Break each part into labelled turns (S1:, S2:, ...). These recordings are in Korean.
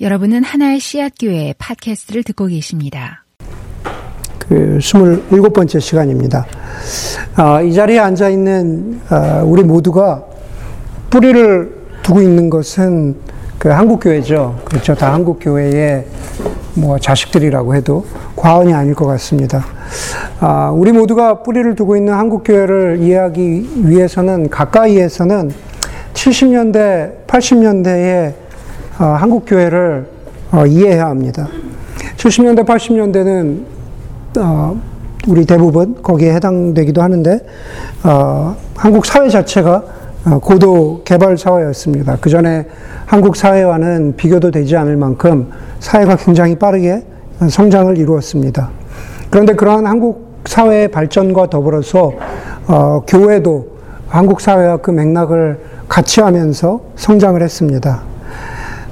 S1: 여러분은 하나의 씨앗교회 팟캐스트를 듣고 계십니다.
S2: 그 27번째 시간입니다. 아, 이 자리에 앉아 있는 아, 우리 모두가 뿌리를 두고 있는 것은 그 한국 교회죠. 그렇죠. 다 한국 교회의 뭐 자식들이라고 해도 과언이 아닐 것 같습니다. 아, 우리 모두가 뿌리를 두고 있는 한국 교회를 이해하기 위해서는 가까이에서는 70년대, 80년대에 어, 한국 교회를 어, 이해해야 합니다. 70년대, 80년대는 어, 우리 대부분 거기에 해당되기도 하는데 한국 사회 자체가 고도 개발 사회였습니다. 그 전에 한국 사회와는 비교도 되지 않을 만큼 사회가 굉장히 빠르게 성장을 이루었습니다. 그런데 그러한 한국 사회의 발전과 더불어서 어, 교회도 한국 사회와 그 맥락을 같이 하면서 성장을 했습니다.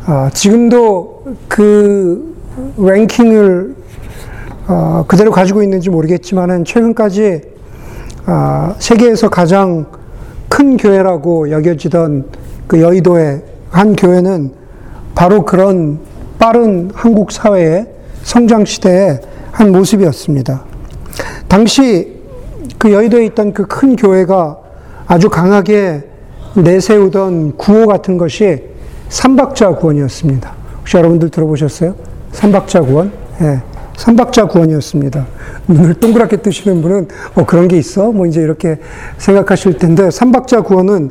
S2: 어, 지금도 그 랭킹을 어, 그대로 가지고 있는지 모르겠지만은 최근까지 어, 세계에서 가장 큰 교회라고 여겨지던 그 여의도의 한 교회는 바로 그런 빠른 한국 사회의 성장 시대의 한 모습이었습니다. 당시 그 여의도에 있던 그 큰 교회가 아주 강하게 내세우던 구호 같은 것이 삼박자 구원이었습니다. 혹시 여러분들 들어보셨어요? 삼박자 구원? 예. 삼박자 구원이었습니다. 눈을 동그랗게 뜨시는 분은 어, 그런 게 있어? 뭐 이제 이렇게 생각하실 텐데 삼박자 구원은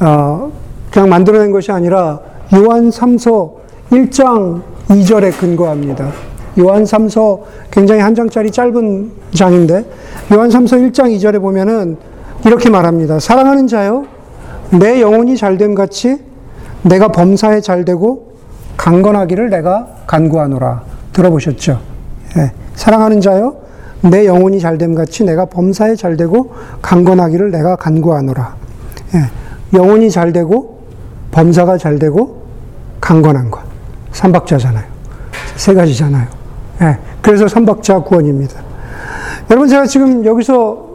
S2: 어, 그냥 만들어낸 것이 아니라 요한 3서 1장 2절에 근거합니다. 요한 3서 굉장히 한 장짜리 짧은 장인데 요한 3서 1장 2절에 보면은 이렇게 말합니다. 사랑하는 자요 내 영혼이 잘됨 같이 내가 범사에 잘 되고 강건하기를 내가 간구하노라. 들어보셨죠? 예. 사랑하는 자여, 내 영혼이 잘됨 같이 내가 범사에 잘 되고 강건하기를 내가 간구하노라. 예. 영혼이 잘 되고 범사가 잘 되고 강건한 것. 삼박자잖아요. 세 가지잖아요. 예. 그래서 삼박자 구원입니다. 여러분 제가 지금 여기서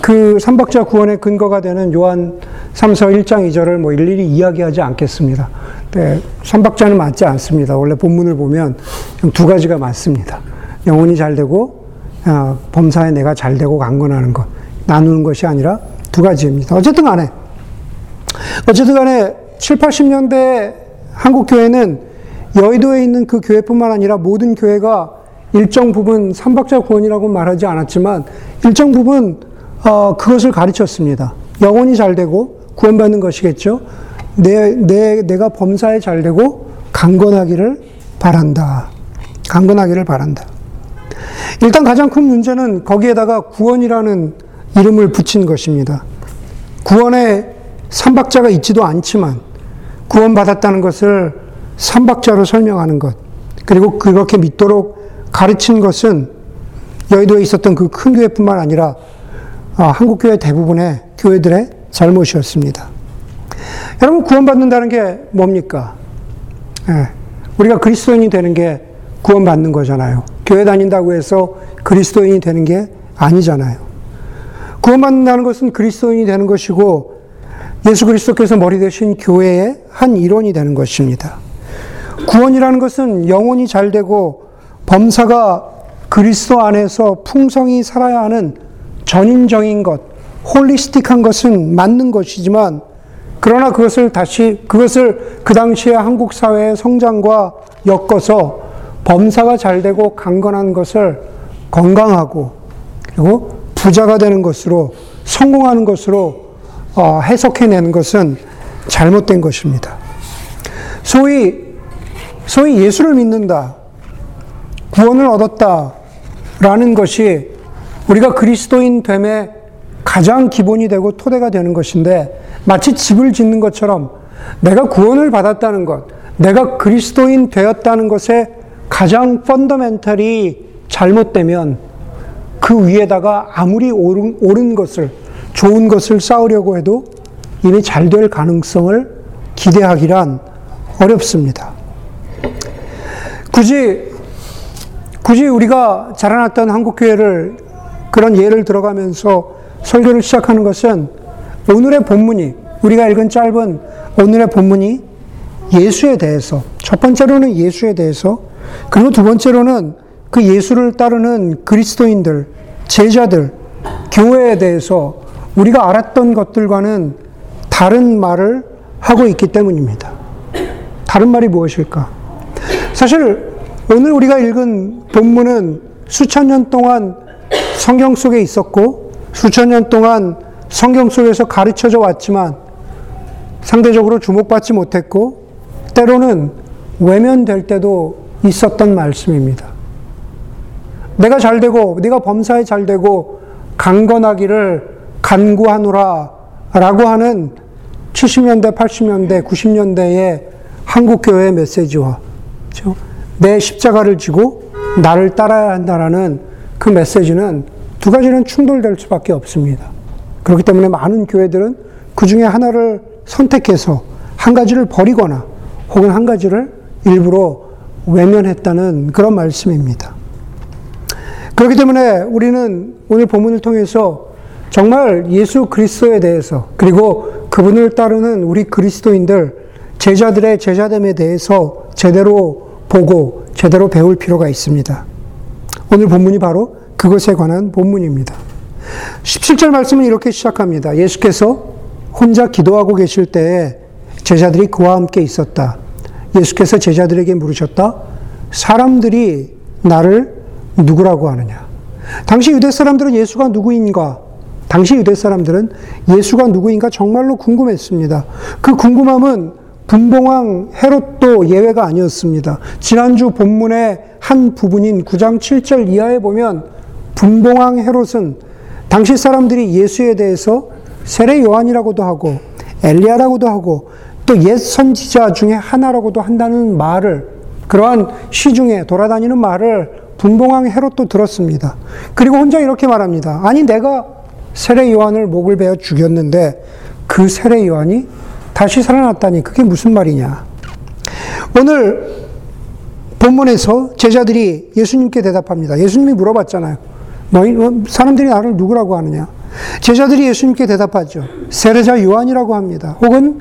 S2: 그 삼박자 구원의 근거가 되는 요한 3서 1장 2절을 뭐 일일이 이야기하지 않겠습니다. 네, 삼박자는 맞지 않습니다. 원래 본문을 보면 두 가지가 맞습니다. 영혼이 잘 되고 어, 범사에 내가 잘 되고 강건하는 것 나누는 것이 아니라 두 가지입니다. 어쨌든 간에 어쨌든 간에 7, 80년대 한국 교회는 여의도에 있는 그 교회뿐만 아니라 모든 교회가 일정 부분 삼박자 구원이라고 말하지 않았지만 일정 부분 어, 그것을 가르쳤습니다. 영혼이 잘 되고 구원받는 것이겠죠. 내, 내, 내가 범사에 잘 되고 강건하기를 바란다. 강건하기를 바란다. 일단 가장 큰 문제는 거기에다가 구원이라는 이름을 붙인 것입니다. 구원에 삼박자가 있지도 않지만 구원받았다는 것을 삼박자로 설명하는 것. 그리고 그렇게 믿도록 가르친 것은 여의도에 있었던 그 큰 교회뿐만 아니라 아, 한국 교회 대부분의 교회들의 잘못이었습니다. 여러분, 구원받는다는 게 뭡니까? 예, 우리가 그리스도인이 되는 게 구원받는 거잖아요. 교회 다닌다고 해서 그리스도인이 되는 게 아니잖아요. 구원받는다는 것은 그리스도인이 되는 것이고 예수 그리스도께서 머리 되신 교회의 한 일원이 되는 것입니다. 구원이라는 것은 영혼이 잘 되고 범사가 그리스도 안에서 풍성히 살아야 하는 전인적인 것, 홀리스틱한 것은 맞는 것이지만 그러나 그것을 다시 그것을 그 당시의 한국 사회의 성장과 엮어서 범사가 잘 되고 강건한 것을 건강하고 그리고 부자가 되는 것으로 성공하는 것으로 어, 해석해내는 것은 잘못된 것입니다. 소위 소위 예수를 믿는다, 구원을 얻었다라는 것이 우리가 그리스도인 됨의 가장 기본이 되고 토대가 되는 것인데 마치 집을 짓는 것처럼 내가 구원을 받았다는 것, 내가 그리스도인 되었다는 것에 가장 펀더멘탈이 잘못되면 그 위에다가 아무리 옳은, 옳은 것을, 좋은 것을 쌓으려고 해도 이미 잘 될 가능성을 기대하기란 어렵습니다. 굳이, 굳이 우리가 자라났던 한국교회를 그런 예를 들어가면서 설교를 시작하는 것은 오늘의 본문이 우리가 읽은 짧은 오늘의 본문이 예수에 대해서 첫 번째로는 예수에 대해서, 그리고 두 번째로는 그 예수를 따르는 그리스도인들, 제자들, 교회에 대해서 우리가 알았던 것들과는 다른 말을 하고 있기 때문입니다. 다른 말이 무엇일까? 사실 오늘 우리가 읽은 본문은 수천 년 동안 성경 속에 있었고 수천 년 동안 성경 속에서 가르쳐져 왔지만 상대적으로 주목받지 못했고 때로는 외면될 때도 있었던 말씀입니다. 내가 잘 되고 네가 범사에 잘 되고 강건하기를 간구하노라 라고 하는 70년대, 80년대, 90년대의 한국 교회의 메시지와 그렇죠? 내 십자가를 지고 나를 따라야 한다라는 그 메시지는 두 가지는 충돌될 수밖에 없습니다. 그렇기 때문에 많은 교회들은 그 중에 하나를 선택해서 한 가지를 버리거나 혹은 한 가지를 일부러 외면했다는 그런 말씀입니다. 그렇기 때문에 우리는 오늘 본문을 통해서 정말 예수 그리스도에 대해서 그리고 그분을 따르는 우리 그리스도인들 제자들의 제자됨에 대해서 제대로 보고 제대로 배울 필요가 있습니다. 오늘 본문이 바로 그것에 관한 본문입니다. 17절 말씀은 이렇게 시작합니다. 예수께서 혼자 기도하고 계실 때에 제자들이 그와 함께 있었다. 예수께서 제자들에게 물으셨다. 사람들이 나를 누구라고 하느냐? 당시 유대 사람들은 예수가 누구인가? 당시 유대 사람들은 예수가 누구인가 정말로 궁금했습니다. 그 궁금함은 분봉왕 헤롯도 예외가 아니었습니다. 지난주 본문의 한 부분인 9장 7절 이하에 보면 분봉왕 헤롯은 당시 사람들이 예수에 대해서 세례 요한이라고도 하고 엘리야라고도 하고 또 옛 선지자 중에 하나라고도 한다는 말을 그러한 시중에 돌아다니는 말을 분봉왕 헤롯도 들었습니다. 그리고 혼자 이렇게 말합니다. 아니 내가 세례 요한을 목을 베어 죽였는데 그 세례 요한이 다시 살아났다니 그게 무슨 말이냐? 오늘 본문에서 제자들이 예수님께 대답합니다. 예수님이 물어봤잖아요. 너희 사람들이 나를 누구라고 하느냐? 제자들이 예수님께 대답하죠. 세례자 요한이라고 합니다. 혹은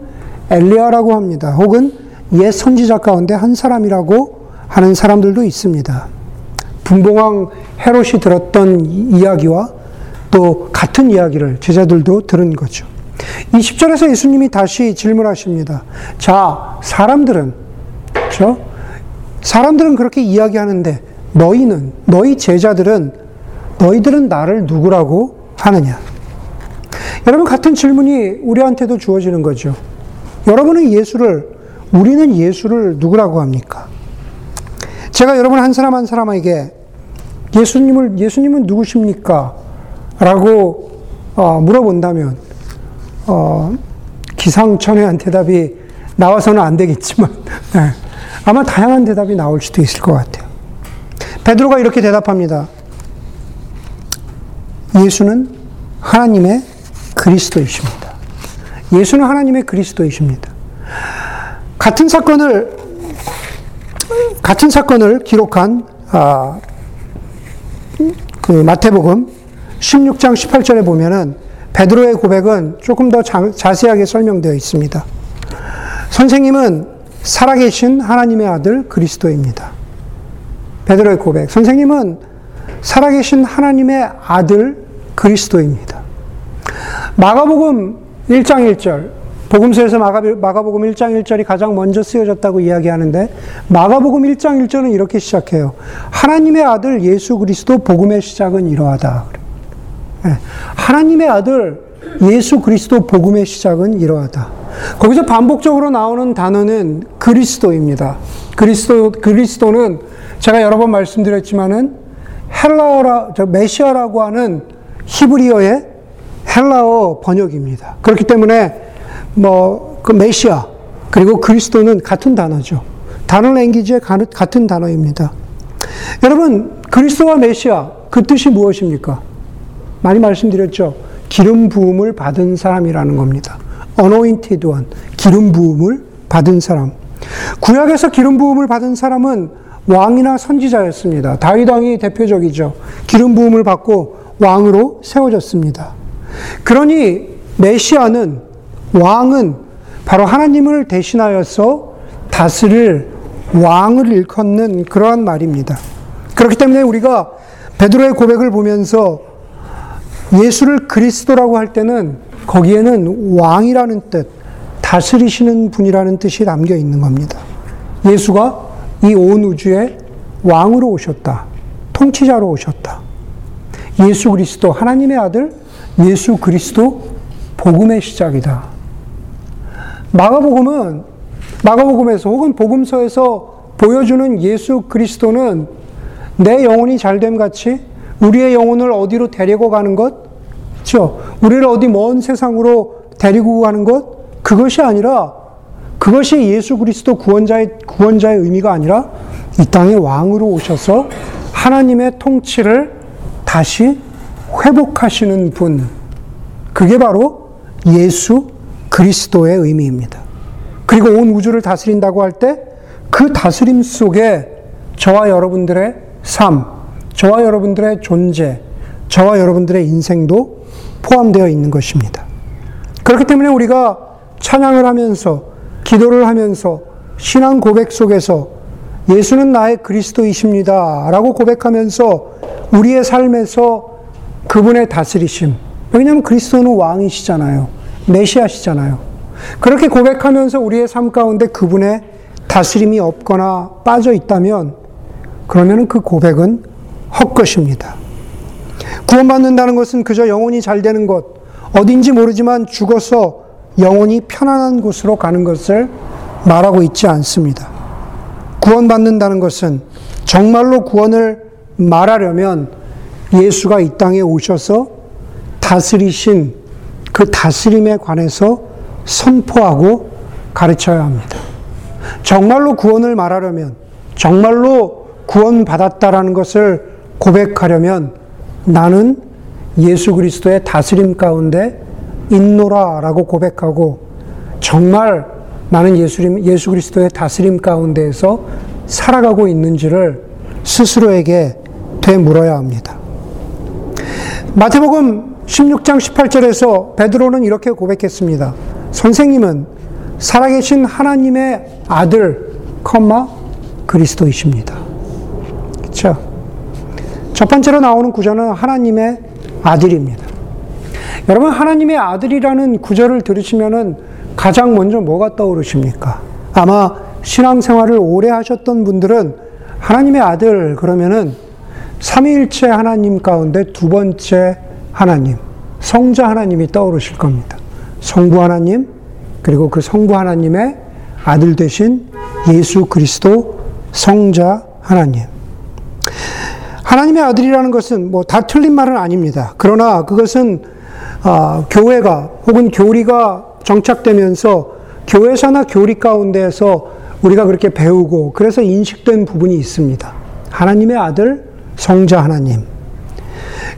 S2: 엘리야라고 합니다. 혹은 옛 선지자 가운데 한 사람이라고 하는 사람들도 있습니다. 분봉왕 헤롯이 들었던 이야기와 또 같은 이야기를 제자들도 들은 거죠. 이 10절에서 예수님이 다시 질문하십니다. 자, 사람들은, 그죠? 사람들은 그렇게 이야기하는데, 너희는, 너희 제자들은, 너희들은 나를 누구라고 하느냐? 여러분, 같은 질문이 우리한테도 주어지는 거죠. 여러분은 예수를, 우리는 예수를 누구라고 합니까? 제가 여러분 한 사람 한 사람에게 예수님을, 예수님은 누구십니까? 라고 어, 물어본다면, 어, 기상천외한 대답이 나와서는 안 되겠지만, 네, 아마 다양한 대답이 나올 수도 있을 것 같아요. 베드로가 이렇게 대답합니다. 예수는 하나님의 그리스도이십니다. 예수는 하나님의 그리스도이십니다. 같은 사건을 같은 사건을 기록한 아, 그 마태복음 16장 18절에 보면은 베드로의 고백은 조금 더 자, 세하게 설명되어 있습니다. 선생님은 살아계신 하나님의 아들 그리스도입니다. 베드로의 고백. 선생님은 살아계신 하나님의 아들 그리스도입니다. 마가복음 1장 1절. 복음서에서 마가, 마가복음 1장 1절이 가장 먼저 쓰여졌다고 이야기하는데 마가복음 1장 1절은 이렇게 시작해요. 하나님의 아들 예수 그리스도 복음의 시작은 이러하다. 예, 하나님의 아들 예수 그리스도 복음의 시작은 이러하다. 거기서 반복적으로 나오는 단어는 그리스도입니다. 그리스도 그리스도는 제가 여러 번 말씀드렸지만은 헬라어라 메시아라고 하는 히브리어의 헬라어 번역입니다. 그렇기 때문에 뭐 그 메시아 그리고 그리스도는 같은 단어죠. 단어 랭귀지의 같은 단어입니다. 여러분 그리스도와 메시아 그 뜻이 무엇입니까? 많이 말씀드렸죠. 기름 부음을 받은 사람이라는 겁니다. anointed one. 기름 부음을 받은 사람. 구약에서 기름 부음을 받은 사람은 왕이나 선지자였습니다. 다윗 왕이 대표적이죠. 기름 부음을 받고 왕으로 세워졌습니다. 그러니 메시아는 왕은 바로 하나님을 대신하여서 다스릴 왕을 일컫는 그러한 말입니다. 그렇기 때문에 우리가 베드로의 고백을 보면서 예수를 그리스도라고 할 때는 거기에는 왕이라는 뜻, 다스리시는 분이라는 뜻이 담겨 있는 겁니다. 예수가 이 온 우주에 왕으로 오셨다. 통치자로 오셨다. 예수 그리스도, 하나님의 아들, 예수 그리스도, 복음의 시작이다. 마가복음은, 마가복음에서 혹은 복음서에서 보여주는 예수 그리스도는 내 영혼이 잘됨 같이 우리의 영혼을 어디로 데리고 가는 것? 그렇죠? 우리를 어디 먼 세상으로 데리고 가는 것? 그것이 아니라 그것이 예수 그리스도 구원자의 구원자의 의미가 아니라 이 땅의 왕으로 오셔서 하나님의 통치를 다시 회복하시는 분. 그게 바로 예수 그리스도의 의미입니다. 그리고 온 우주를 다스린다고 할 때 그 다스림 속에 저와 여러분들의 삶, 저와 여러분들의 존재, 저와 여러분들의 인생도 포함되어 있는 것입니다. 그렇기 때문에 우리가 찬양을 하면서, 기도를 하면서, 신앙 고백 속에서 예수는 나의 그리스도이십니다. 라고 고백하면서 우리의 삶에서 그분의 다스리심. 왜냐하면 그리스도는 왕이시잖아요. 메시아시잖아요. 그렇게 고백하면서 우리의 삶 가운데 그분의 다스림이 없거나 빠져 있다면 그러면 그 고백은 헛것입니다. 구원받는다는 것은 그저 영혼이 잘 되는 것, 어딘지 모르지만 죽어서 영혼이 편안한 곳으로 가는 것을 말하고 있지 않습니다. 구원받는다는 것은 정말로 구원을 말하려면 예수가 이 땅에 오셔서 다스리신 그 다스림에 관해서 선포하고 가르쳐야 합니다. 정말로 구원을 말하려면, 정말로 구원받았다라는 것을 고백하려면 나는 예수 그리스도의 다스림 가운데 있노라 라고 고백하고 정말 나는 예수, 예수 그리스도의 다스림 가운데에서 살아가고 있는지를 스스로에게 되물어야 합니다. 마태복음 16장 18절에서 베드로는 이렇게 고백했습니다. 선생님은 살아계신 하나님의 아들, 컴마 그리스도이십니다. 그렇죠? 첫 번째로 나오는 구절은 하나님의 아들입니다. 여러분 하나님의 아들이라는 구절을 들으시면은 가장 먼저 뭐가 떠오르십니까? 아마 신앙생활을 오래 하셨던 분들은 하나님의 아들 그러면은 삼위일체 하나님 가운데 두 번째 하나님, 성자 하나님이 떠오르실 겁니다. 성부 하나님, 그리고 그 성부 하나님의 아들 되신 예수 그리스도 성자 하나님. 하나님의 아들이라는 것은 뭐 다 틀린 말은 아닙니다. 그러나 그것은 아, 교회가 혹은 교리가 정착되면서 교회사나 교리 가운데에서 우리가 그렇게 배우고 그래서 인식된 부분이 있습니다. 하나님의 아들, 성자 하나님.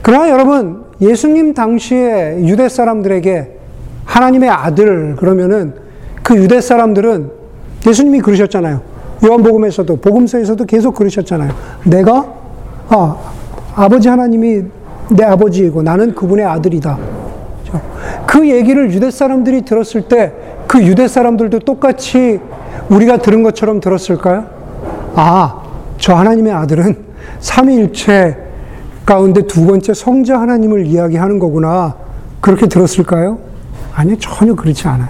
S2: 그러나 여러분, 예수님 당시에 유대 사람들에게 하나님의 아들 그러면은 그 유대 사람들은 예수님이 그러셨잖아요. 요한복음에서도 복음서에서도 계속 그러셨잖아요. 내가 아, 아버지 하나님이 내 아버지이고 나는 그분의 아들이다. 그 얘기를 유대 사람들이 들었을 때 그 유대 사람들도 똑같이 우리가 들은 것처럼 들었을까요? 아, 저 하나님의 아들은 삼위일체 가운데 두 번째 성자 하나님을 이야기하는 거구나. 그렇게 들었을까요? 아니요, 전혀 그렇지 않아요.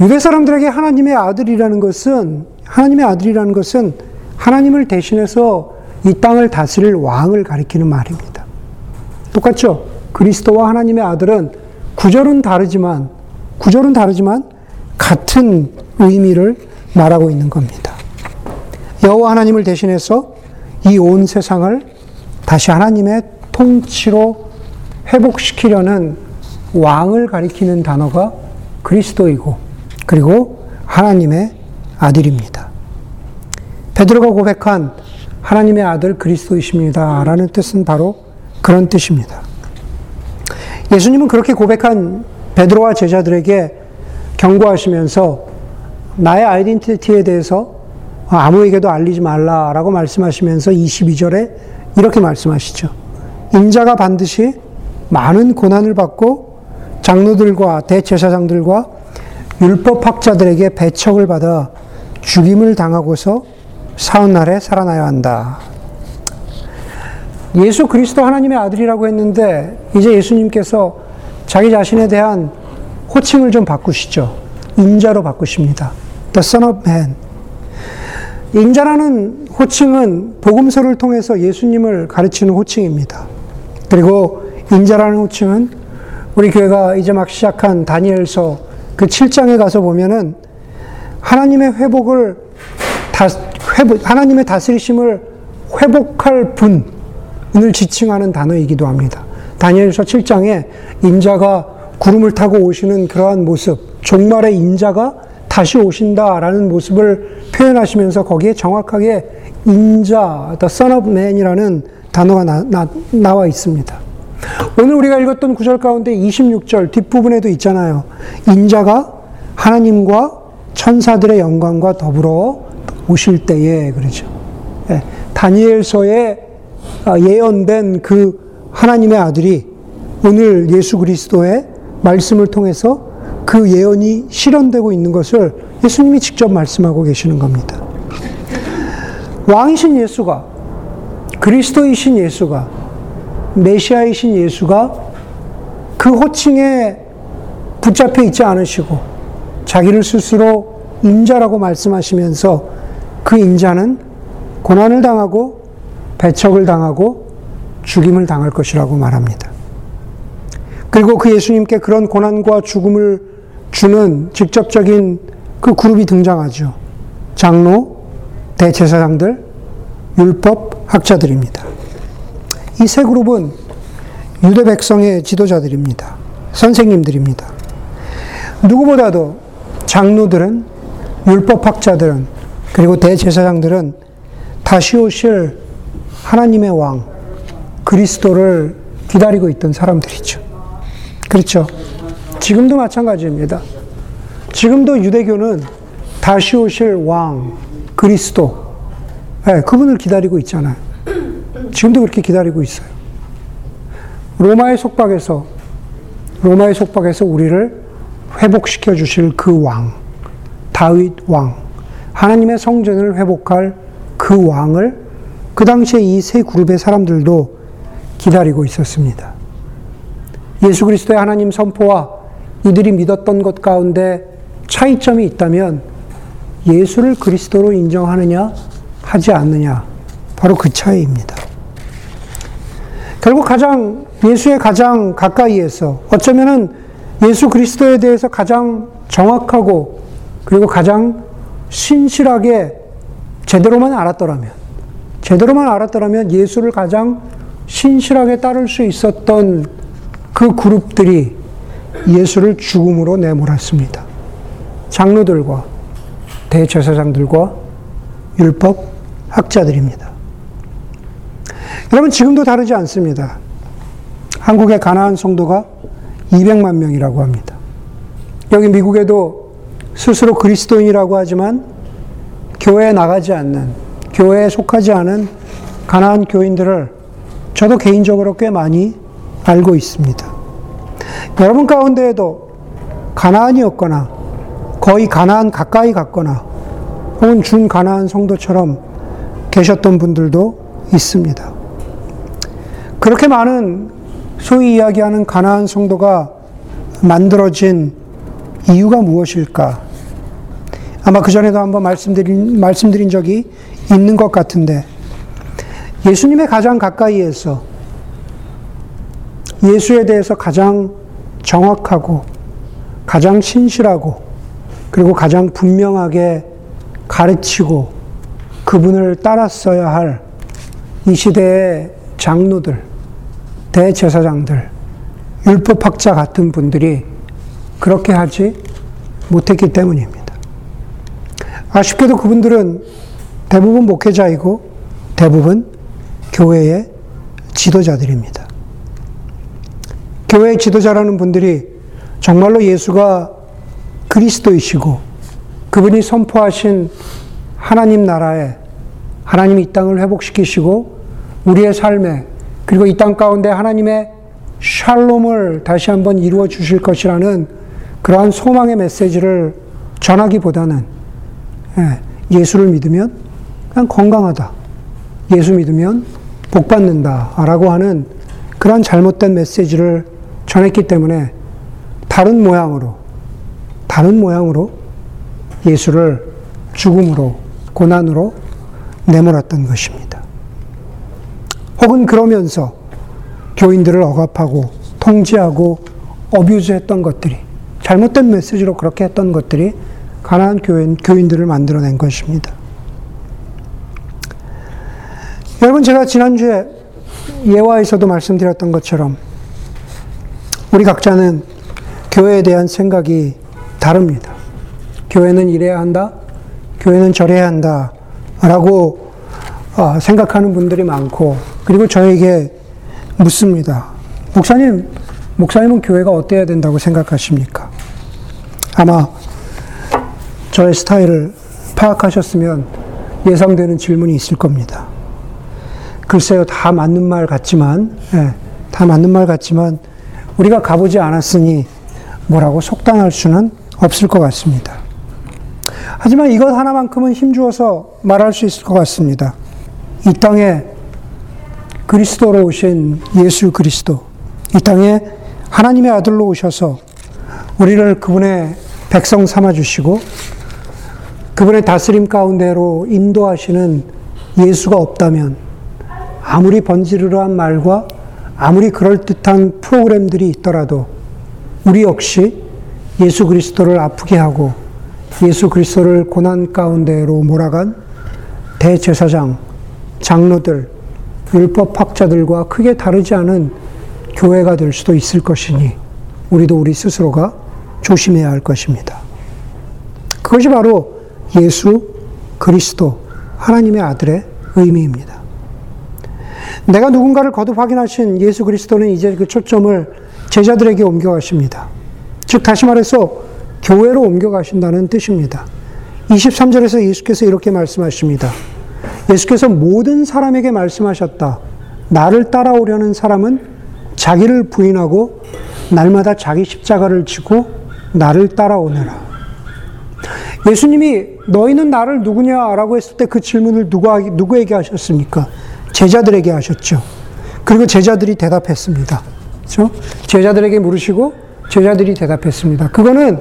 S2: 유대 사람들에게 하나님의 아들이라는 것은, 하나님의 아들이라는 것은 하나님을 대신해서 이 땅을 다스릴 왕을 가리키는 말입니다. 똑같죠? 그리스도와 하나님의 아들은 구절은 다르지만, 구절은 다르지만 같은 의미를 말하고 있는 겁니다. 여호와 하나님을 대신해서 이 온 세상을 다시 하나님의 통치로 회복시키려는 왕을 가리키는 단어가 그리스도이고 그리고 하나님의 아들입니다. 베드로가 고백한 하나님의 아들 그리스도이십니다. 라는 뜻은 바로 그런 뜻입니다. 예수님은 그렇게 고백한 베드로와 제자들에게 경고하시면서 나의 아이덴티티에 대해서 아무에게도 알리지 말라라고 말씀하시면서 22절에 이렇게 말씀하시죠. 인자가 반드시 많은 고난을 받고 장로들과 대제사장들과 율법학자들에게 배척을 받아 죽임을 당하고서 사흘 날에 살아나야 한다. 예수 그리스도 하나님의 아들이라고 했는데 이제 예수님께서 자기 자신에 대한 호칭을 좀 바꾸시죠. 인자로 바꾸십니다. The Son of Man. 인자라는 호칭은 복음서를 통해서 예수님을 가르치는 호칭입니다. 그리고 인자라는 호칭은 우리 교회가 이제 막 시작한 다니엘서 그 7장에 가서 보면은 하나님의 회복을 다, 회복, 하나님의 다스리심을 회복할 분 을 지칭하는 단어이기도 합니다. 다니엘서 7장에 인자가 구름을 타고 오시는 그러한 모습, 종말의 인자가 다시 오신다라는 모습을 표현하시면서 거기에 정확하게 인자, the son of man이라는 단어가 나, 나, 나와 있습니다. 오늘 우리가 읽었던 구절 가운데 26절 뒷부분에도 있잖아요. 인자가 하나님과 천사들의 영광과 더불어 오실 때에 그러죠. 예, 다니엘서에 아, 예언된 그 하나님의 아들이 오늘 예수 그리스도의 말씀을 통해서 그 예언이 실현되고 있는 것을 예수님이 직접 말씀하고 계시는 겁니다. 왕이신 예수가 그리스도이신 예수가 메시아이신 예수가 그 호칭에 붙잡혀 있지 않으시고 자기를 스스로 인자라고 말씀하시면서 그 인자는 고난을 당하고 배척을 당하고 죽임을 당할 것이라고 말합니다. 그리고 그 예수님께 그런 고난과 죽음을 주는 직접적인 그 그룹이 등장하죠. 장로, 대제사장들, 율법 학자들입니다. 이 세 그룹은 유대 백성의 지도자들입니다. 선생님들입니다. 누구보다도 장로들은, 율법 학자들은, 그리고 대제사장들은 다시 오실 하나님의 왕, 그리스도를 기다리고 있던 사람들이죠. 그렇죠. 지금도 마찬가지입니다. 지금도 유대교는 다시 오실 왕, 그리스도, 네, 그분을 기다리고 있잖아요. 지금도 그렇게 기다리고 있어요. 로마의 속박에서, 로마의 속박에서 우리를 회복시켜 주실 그 왕, 다윗 왕, 하나님의 성전을 회복할 그 왕을 그 당시에 이 세 그룹의 사람들도 기다리고 있었습니다. 예수 그리스도의 하나님 선포와 이들이 믿었던 것 가운데 차이점이 있다면 예수를 그리스도로 인정하느냐 하지 않느냐 바로 그 차이입니다. 결국 가장 예수의 가장 가까이에서 어쩌면은 예수 그리스도에 대해서 가장 정확하고 그리고 가장 신실하게 제대로만 알았더라면 제대로만 알았더라면 예수를 가장 신실하게 따를 수 있었던 그 그룹들이 예수를 죽음으로 내몰았습니다. 장로들과 대제사장들과 율법 학자들입니다. 여러분 지금도 다르지 않습니다. 한국의 가나안 성도가 200만 명이라고 합니다. 여기 미국에도 스스로 그리스도인이라고 하지만 교회에 나가지 않는 교회에 속하지 않은 가나안 교인들을 저도 개인적으로 꽤 많이 알고 있습니다. 여러분 가운데에도 가나안이었거나 거의 가나안 가까이 갔거나 혹은 준 가나안 성도처럼 계셨던 분들도 있습니다. 그렇게 많은 소위 이야기하는 가나안 성도가 만들어진 이유가 무엇일까? 아마 그 전에도 한번 말씀드린, 말씀드린 적이 있는 것 같은데, 예수님의 가장 가까이에서 예수에 대해서 가장 정확하고 가장 신실하고 그리고 가장 분명하게 가르치고 그분을 따랐어야 할 이 시대의 장로들, 대제사장들, 율법학자 같은 분들이 그렇게 하지 못했기 때문입니다. 아쉽게도 그분들은 대부분 목회자이고 대부분 교회의 지도자들입니다. 교회 지도자라는 분들이 정말로 예수가 그리스도이시고 그분이 선포하신 하나님 나라에 하나님이 이 땅을 회복시키시고 우리의 삶에 그리고 이 땅 가운데 하나님의 샬롬을 다시 한번 이루어 주실 것이라는 그러한 소망의 메시지를 전하기보다는 예, 예수를 믿으면 그냥 건강하다. 예수 믿으면 복 받는다. 라고 하는 그런 잘못된 메시지를 전했기 때문에 다른 모양으로, 다른 모양으로 예수를 죽음으로, 고난으로 내몰았던 것입니다. 혹은 그러면서 교인들을 억압하고 통제하고 어뷰즈 했던 것들이 잘못된 메시지로 그렇게 했던 것들이 가난한 교인, 교인들을 만들어낸 것입니다. 여러분, 제가 지난주에 예화에서도 말씀드렸던 것처럼 우리 각자는 교회에 대한 생각이 다릅니다. 교회는 이래야 한다, 교회는 저래야 한다, 라고 어, 생각하는 분들이 많고, 그리고 저에게 묻습니다. 목사님, 목사님은 교회가 어때야 된다고 생각하십니까? 아마 저의 스타일을 파악하셨으면 예상되는 질문이 있을 겁니다. 글쎄요, 다 맞는 말 같지만, 예, 다 맞는 말 같지만, 우리가 가보지 않았으니 뭐라고 속단할 수는 없을 것 같습니다. 하지만 이것 하나만큼은 힘주어서 말할 수 있을 것 같습니다. 이 땅에 그리스도로 오신 예수 그리스도, 이 땅에 하나님의 아들로 오셔서 우리를 그분의 백성 삼아주시고 그분의 다스림 가운데로 인도하시는 예수가 없다면 아무리 번지르르한 말과 아무리 그럴듯한 프로그램들이 있더라도 우리 역시 예수 그리스도를 아프게 하고 예수 그리스도를 고난 가운데로 몰아간 대제사장, 장로들, 율법학자들과 크게 다르지 않은 교회가 될 수도 있을 것이니 우리도 우리 스스로가 조심해야 할 것입니다. 그것이 바로 예수 그리스도 하나님의 아들의 의미입니다. 내가 누군가를 거듭 확인하신 예수 그리스도는 이제 그 초점을 제자들에게 옮겨가십니다. 즉, 다시 말해서 교회로 옮겨가신다는 뜻입니다. 23절에서 예수께서 이렇게 말씀하십니다. 예수께서 모든 사람에게 말씀하셨다. 나를 따라오려는 사람은 자기를 부인하고 날마다 자기 십자가를 지고 나를 따라오너라. 예수님이 너희는 나를 누구냐라고 했을 때 그 질문을 누구, 누구에게 하셨습니까? 제자들에게 하셨죠. 그리고 제자들이 대답했습니다. 그렇죠? 제자들에게 물으시고 제자들이 대답했습니다. 그거는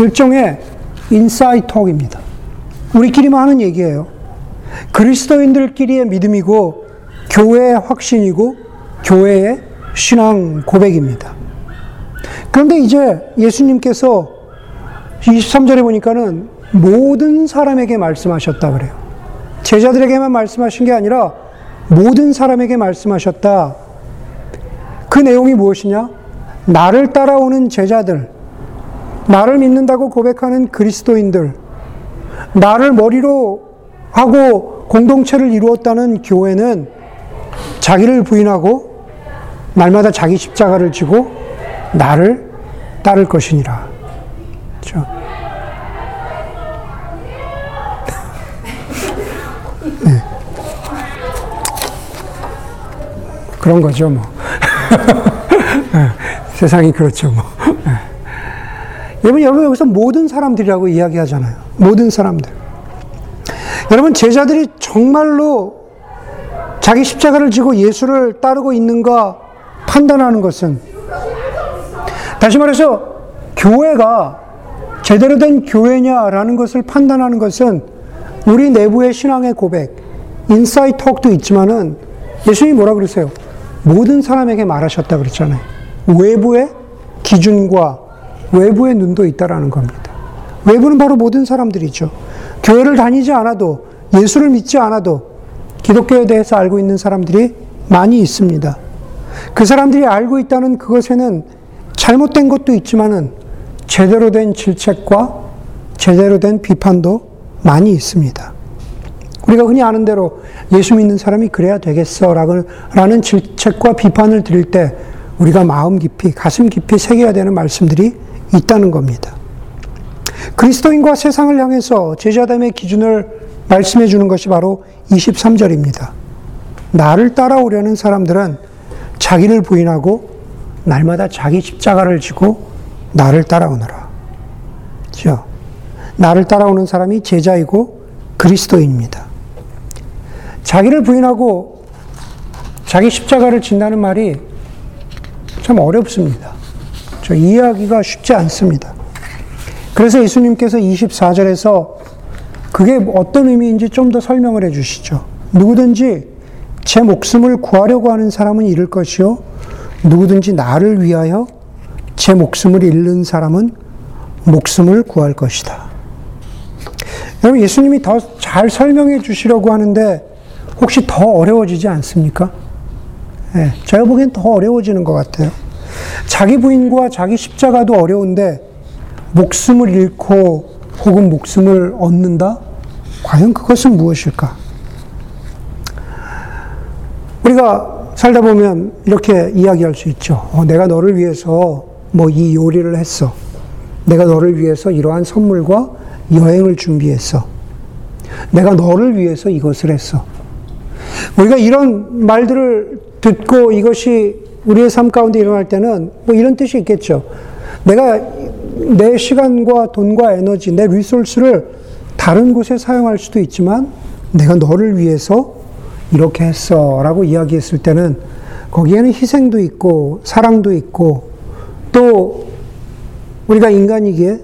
S2: 일종의 인사이 톡입니다. 우리끼리만 하는 얘기예요. 그리스도인들끼리의 믿음이고 교회의 확신이고 교회의 신앙 고백입니다. 그런데 이제 예수님께서 23절에 보니까는 모든 사람에게 말씀하셨다 그래요. 제자들에게만 말씀하신 게 아니라 모든 사람에게 말씀하셨다. 그 내용이 무엇이냐? 나를 따라오는 제자들, 나를 믿는다고 고백하는 그리스도인들, 나를 머리로 하고 공동체를 이루었다는 교회는 자기를 부인하고 날마다 자기 십자가를 지고 나를 따를 것이니라. 그렇죠? 네. 그런 거죠, 뭐. 네. 세상이 그렇죠, 뭐. 네. 여러분, 여러분 여기서 모든 사람들이라고 이야기하잖아요. 모든 사람들. 여러분, 제자들이 정말로 자기 십자가를 지고 예수를 따르고 있는가 판단하는 것은 다시 말해서 교회가 제대로 된 교회냐라는 것을 판단하는 것은 우리 내부의 신앙의 고백, 인사이 톡도 있지만은 예수님이 뭐라 그러세요? 모든 사람에게 말하셨다 그랬잖아요. 외부의 기준과 외부의 눈도 있다라는 겁니다. 외부는 바로 모든 사람들이죠. 교회를 다니지 않아도 예수를 믿지 않아도 기독교에 대해서 알고 있는 사람들이 많이 있습니다. 그 사람들이 알고 있다는 그것에는 잘못된 것도 있지만은 제대로 된 질책과 제대로 된 비판도 많이 있습니다. 우리가 흔히 아는 대로 예수 믿는 사람이 그래야 되겠어 라는 질책과 비판을 드릴 때 우리가 마음 깊이, 가슴 깊이 새겨야 되는 말씀들이 있다는 겁니다. 그리스도인과 세상을 향해서 제자담의 기준을 말씀해 주는 것이 바로 23절입니다. 나를 따라오려는 사람들은 자기를 부인하고 날마다 자기 십자가를 지고 나를 따라오너라. 그죠? 나를 따라오는 사람이 제자이고 그리스도인입니다. 자기를 부인하고 자기 십자가를 진다는 말이 참 어렵습니다. 저 이해하기가 쉽지 않습니다. 그래서 예수님께서 24절에서 그게 어떤 의미인지 좀 더 설명을 해 주시죠. 누구든지 제 목숨을 구하려고 하는 사람은 잃을 것이요. 누구든지 나를 위하여 제 목숨을 잃는 사람은 목숨을 구할 것이다. 여러분, 예수님이 더 잘 설명해 주시려고 하는데 혹시 더 어려워지지 않습니까? 네, 제가 보기엔 더 어려워지는 것 같아요. 자기 부인과 자기 십자가도 어려운데 목숨을 잃고 혹은 목숨을 얻는다? 과연 그것은 무엇일까? 우리가 살다 보면 이렇게 이야기할 수 있죠. 어, 내가 너를 위해서 뭐 이 요리를 했어. 내가 너를 위해서 이러한 선물과 여행을 준비했어. 내가 너를 위해서 이것을 했어. 우리가 이런 말들을 듣고 이것이 우리의 삶 가운데 일어날 때는 뭐 이런 뜻이 있겠죠. 내가 내 시간과 돈과 에너지, 내 리소스를 다른 곳에 사용할 수도 있지만 내가 너를 위해서 이렇게 했어 라고 이야기했을 때는 거기에는 희생도 있고 사랑도 있고 또 우리가 인간이기에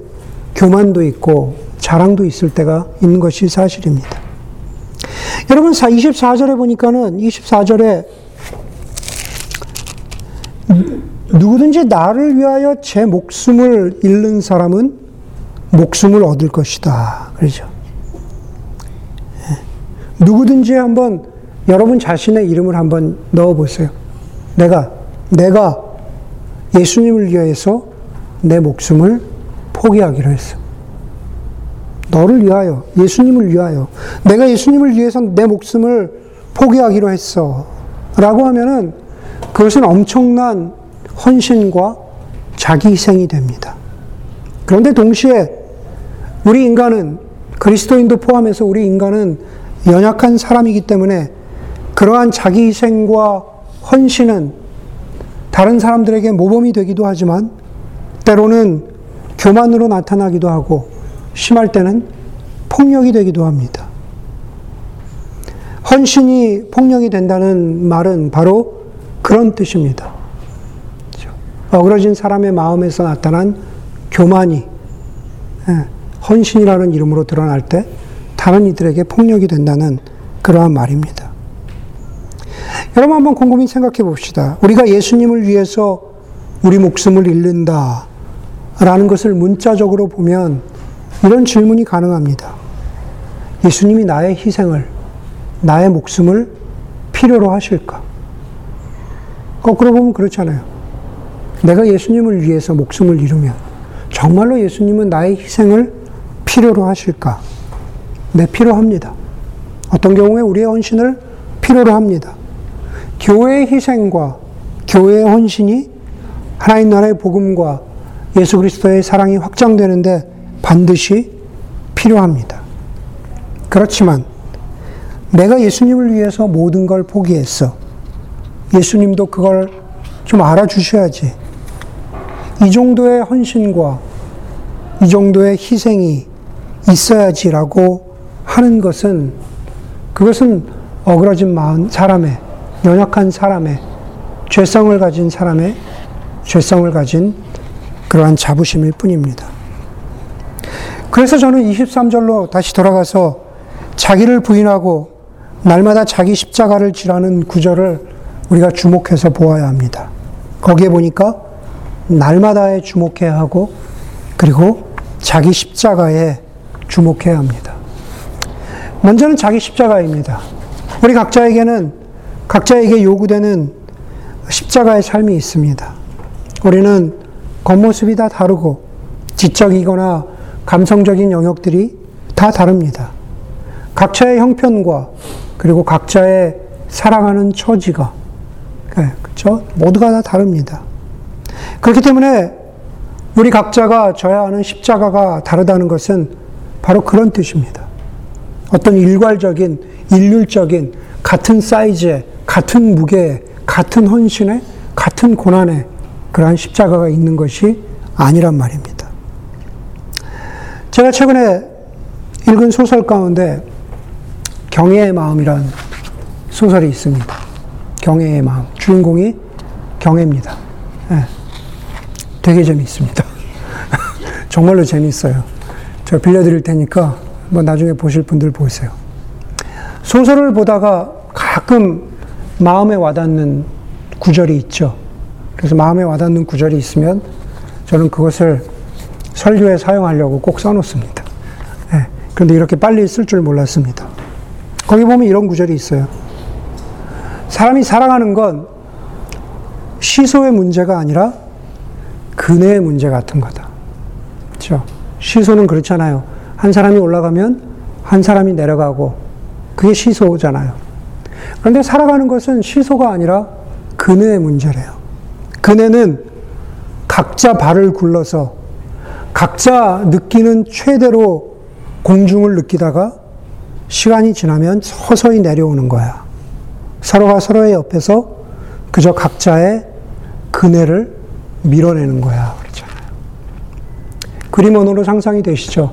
S2: 교만도 있고 자랑도 있을 때가 있는 것이 사실입니다. 여러분 24절에 보니까는 24절에 누구든지 나를 위하여 제 목숨을 잃는 사람은 목숨을 얻을 것이다. 그러죠. 예. 누구든지 한번 여러분 자신의 이름을 한번 넣어 보세요. 내가, 내가 예수님을 위해서 내 목숨을 포기하기로 했어. 너를 위하여, 예수님을 위하여, 내가 예수님을 위해서 내 목숨을 포기하기로 했어. 라고 하면은 그것은 엄청난 헌신과 자기 희생이 됩니다. 그런데 동시에 우리 인간은 그리스도인도 포함해서 우리 인간은 연약한 사람이기 때문에 그러한 자기 희생과 헌신은 다른 사람들에게 모범이 되기도 하지만 때로는 교만으로 나타나기도 하고 심할 때는 폭력이 되기도 합니다. 헌신이 폭력이 된다는 말은 바로 그런 뜻입니다. 어그러진 사람의 마음에서 나타난 교만이 예, 헌신이라는 이름으로 드러날 때 다른 이들에게 폭력이 된다는 그러한 말입니다. 여러분 한번 곰곰이 생각해 봅시다. 우리가 예수님을 위해서 우리 목숨을 잃는다. 라는 것을 문자적으로 보면 이런 질문이 가능합니다. 예수님이 나의 희생을, 나의 목숨을 필요로 하실까? 거꾸로 보면 그렇잖아요. 내가 예수님을 위해서 목숨을 잃으면 정말로 예수님은 나의 희생을 필요로 하실까? 네, 필요합니다. 어떤 경우에 우리의 헌신을 필요로 합니다. 교회의 희생과 교회의 헌신이 하나님 나라의 복음과 예수 그리스도의 사랑이 확장되는데 반드시 필요합니다. 그렇지만 내가 예수님을 위해서 모든 걸 포기했어. 예수님도 그걸 좀 알아주셔야지. 이 정도의 헌신과 이 정도의 희생이 있어야지라고 하는 것은 그것은 어그러진 마음 사람의 연약한 사람의 죄성을 가진 사람의 죄성을 가진 그러한 자부심일 뿐입니다. 그래서 저는 23절로 다시 돌아가서 자기를 부인하고 날마다 자기 십자가를 지라는 구절을 우리가 주목해서 보아야 합니다. 거기에 보니까 날마다에 주목해야 하고 그리고 자기 십자가에 주목해야 합니다. 먼저는 자기 십자가입니다. 우리 각자에게는 각자에게 요구되는 십자가의 삶이 있습니다. 우리는 겉모습이 다 다르고 지적이거나 감성적인 영역들이 다 다릅니다. 각자의 형편과 그리고 각자의 사랑하는 처지가 그렇죠? 모두가 다 다릅니다. 그렇기 때문에 우리 각자가 져야 하는 십자가가 다르다는 것은 바로 그런 뜻입니다. 어떤 일괄적인, 일률적인, 같은 사이즈의, 같은 무게의, 같은 헌신의, 같은 고난의 그러한 십자가가 있는 것이 아니란 말입니다. 제가 최근에 읽은 소설 가운데 경애의 마음이란 소설이 있습니다. 경애의 마음. 주인공이 경애입니다. 네. 되게 재미있습니다. 정말로 재미있어요. 제가 빌려드릴 테니까 뭐 나중에 보실 분들 보세요. 소설을 보다가 가끔 마음에 와닿는 구절이 있죠. 그래서 마음에 와닿는 구절이 있으면 저는 그것을 설교에 사용하려고 꼭 써놓습니다. 네. 그런데 이렇게 빨리 쓸 줄 몰랐습니다. 거기 보면 이런 구절이 있어요. 사람이 사랑하는 건 시소의 문제가 아니라 근혜의 문제 같은 거다. 그렇죠? 시소는 그렇잖아요. 한 사람이 올라가면 한 사람이 내려가고 그게 시소잖아요. 그런데 살아가는 것은 시소가 아니라 근혜의 문제래요. 근혜는 각자 발을 굴러서 각자 느끼는 최대로 공중을 느끼다가 시간이 지나면 서서히 내려오는 거야. 서로가 서로의 옆에서 그저 각자의 그네를 밀어내는 거야. 그렇잖아요. 그림 언어로 상상이 되시죠?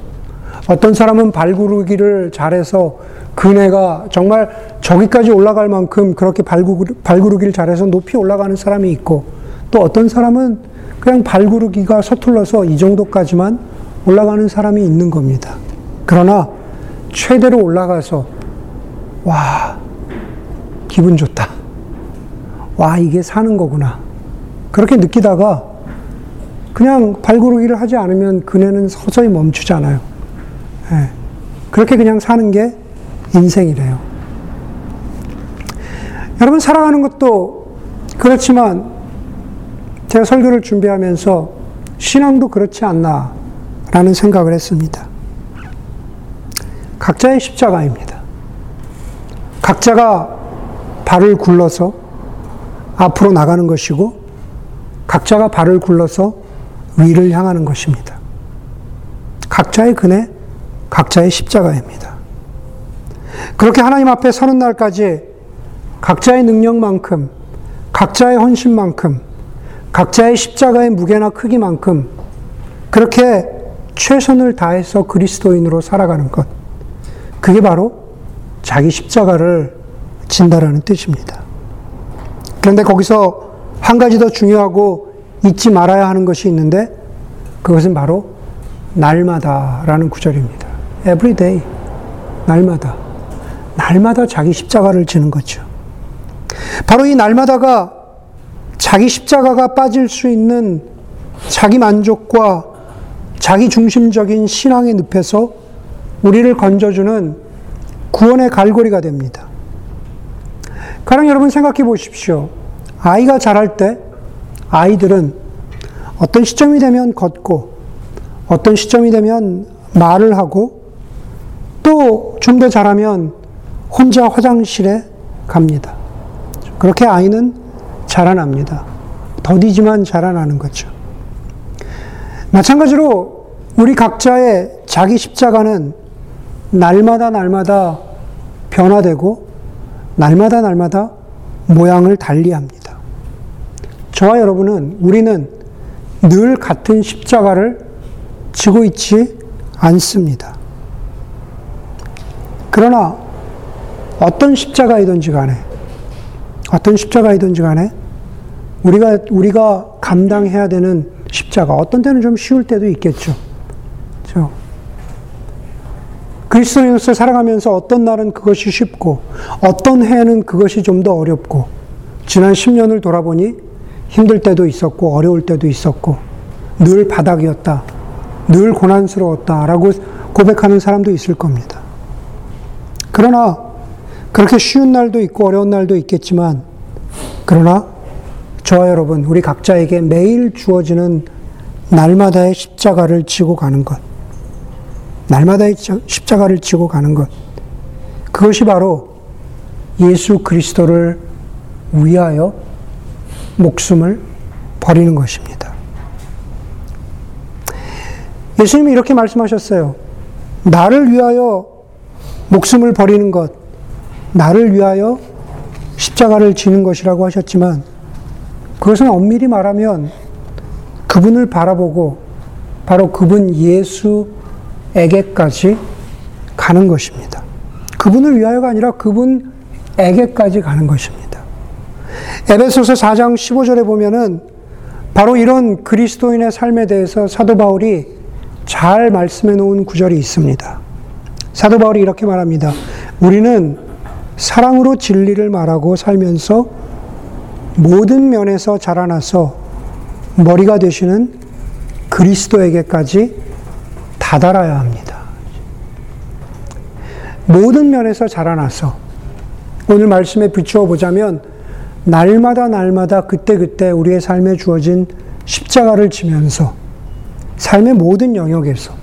S2: 어떤 사람은 발구르기를 잘해서 그네가 정말 저기까지 올라갈 만큼 그렇게 발구르, 발구르기를 잘해서 높이 올라가는 사람이 있고 또 어떤 사람은 그냥 발구르기가 서툴러서 이 정도까지만 올라가는 사람이 있는 겁니다. 그러나 최대로 올라가서 와 기분 좋다. 와 이게 사는 거구나. 그렇게 느끼다가 그냥 발구르기를 하지 않으면 그네는 서서히 멈추잖아요. 네. 그렇게 그냥 사는 게 인생이래요. 여러분 살아가는 것도 그렇지만 제가 설교를 준비하면서 신앙도 그렇지 않나라는 생각을 했습니다. 각자의 십자가입니다. 각자가 발을 굴러서 앞으로 나가는 것이고, 각자가 발을 굴러서 위를 향하는 것입니다. 각자의 근에 각자의 십자가입니다. 그렇게 하나님 앞에 서는 날까지 각자의 능력만큼, 각자의 헌신만큼, 각자의 십자가의 무게나 크기만큼 그렇게 최선을 다해서 그리스도인으로 살아가는 것. 그게 바로 자기 십자가를 진다라는 뜻입니다. 그런데 거기서 한 가지 더 중요하고 잊지 말아야 하는 것이 있는데 그것은 바로 날마다라는 구절입니다. Every day. 날마다. 날마다 자기 십자가를 지는 거죠. 바로 이 날마다가 자기 십자가가 빠질 수 있는 자기 만족과 자기 중심적인 신앙의 늪에서 우리를 건져주는 구원의 갈고리가 됩니다. 가령 여러분 생각해 보십시오. 아이가 자랄 때 아이들은 어떤 시점이 되면 걷고 어떤 시점이 되면 말을 하고 또 좀 더 자라면 혼자 화장실에 갑니다. 그렇게 아이는 자라납니다. 더디지만 자라나는 거죠. 마찬가지로 우리 각자의 자기 십자가는 날마다 날마다 변화되고 날마다 날마다 모양을 달리합니다. 저와 여러분은 우리는 늘 같은 십자가를 지고 있지 않습니다. 그러나 어떤 십자가이든지 간에 어떤 십자가이든지 간에 우리가 우리가 감당해야 되는 십자가 어떤 때는 좀 쉬울 때도 있겠죠. 그렇죠? 그리스도인으로서 살아가면서 어떤 날은 그것이 쉽고 어떤 해는 그것이 좀 더 어렵고 지난 10년을 돌아보니 힘들 때도 있었고 어려울 때도 있었고 늘 바닥이었다. 늘 고난스러웠다 라고 고백하는 사람도 있을 겁니다. 그러나 그렇게 쉬운 날도 있고 어려운 날도 있겠지만 그러나 저와 여러분 우리 각자에게 매일 주어지는 날마다의 십자가를 지고 가는 것 날마다 십자가를 지고 가는 것. 그것이 바로 예수 그리스도를 위하여 목숨을 버리는 것입니다. 예수님이 이렇게 말씀하셨어요. 나를 위하여 목숨을 버리는 것, 나를 위하여 십자가를 지는 것이라고 하셨지만 그것은 엄밀히 말하면 그분을 바라보고 바로 그분 예수 에게까지 가는 것입니다. 그분을 위하여가 아니라 그분에게까지 가는 것입니다. 에베소서 4장 15절에 보면은 바로 이런 그리스도인의 삶에 대해서 사도 바울이 잘 말씀해 놓은 구절이 있습니다. 사도 바울이 이렇게 말합니다. 우리는 사랑으로 진리를 말하고 살면서 모든 면에서 자라나서 머리가 되시는 그리스도에게까지 다다라야 합니다. 모든 면에서 자라나서 오늘 말씀에 비추어 보자면 날마다 날마다 그때그때 우리의 삶에 주어진 십자가를 지면서 삶의 모든 영역에서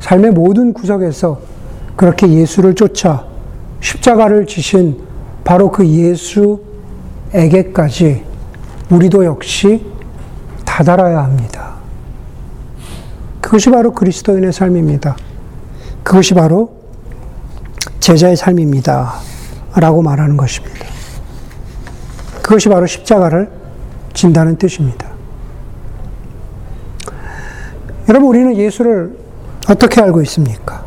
S2: 삶의 모든 구석에서 그렇게 예수를 쫓아 십자가를 지신 바로 그 예수 에게까지 우리도 역시 다다라야 합니다. 그것이 바로 그리스도인의 삶입니다. 그것이 바로 제자의 삶입니다. 라고 말하는 것입니다. 그것이 바로 십자가를 진다는 뜻입니다. 여러분, 우리는 예수를 어떻게 알고 있습니까?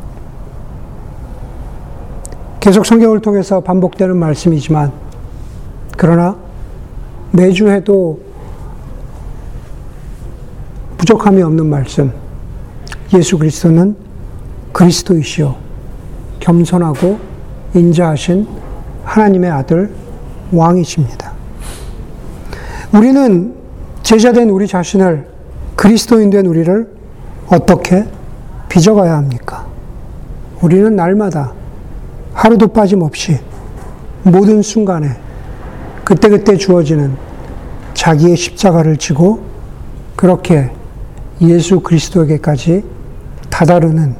S2: 계속 성경을 통해서 반복되는 말씀이지만, 그러나 매주 해도 부족함이 없는 말씀. 예수 그리스도는 그리스도이시요. 겸손하고 인자하신 하나님의 아들 왕이십니다. 우리는 제자된 우리 자신을 그리스도인 된 우리를 어떻게 빚어가야 합니까? 우리는 날마다 하루도 빠짐없이 모든 순간에 그때그때 주어지는 자기의 십자가를 지고 그렇게 예수 그리스도에게까지 다다르는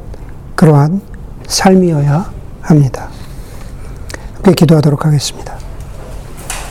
S2: 그러한 삶이어야 합니다. 함께 기도하도록 하겠습니다.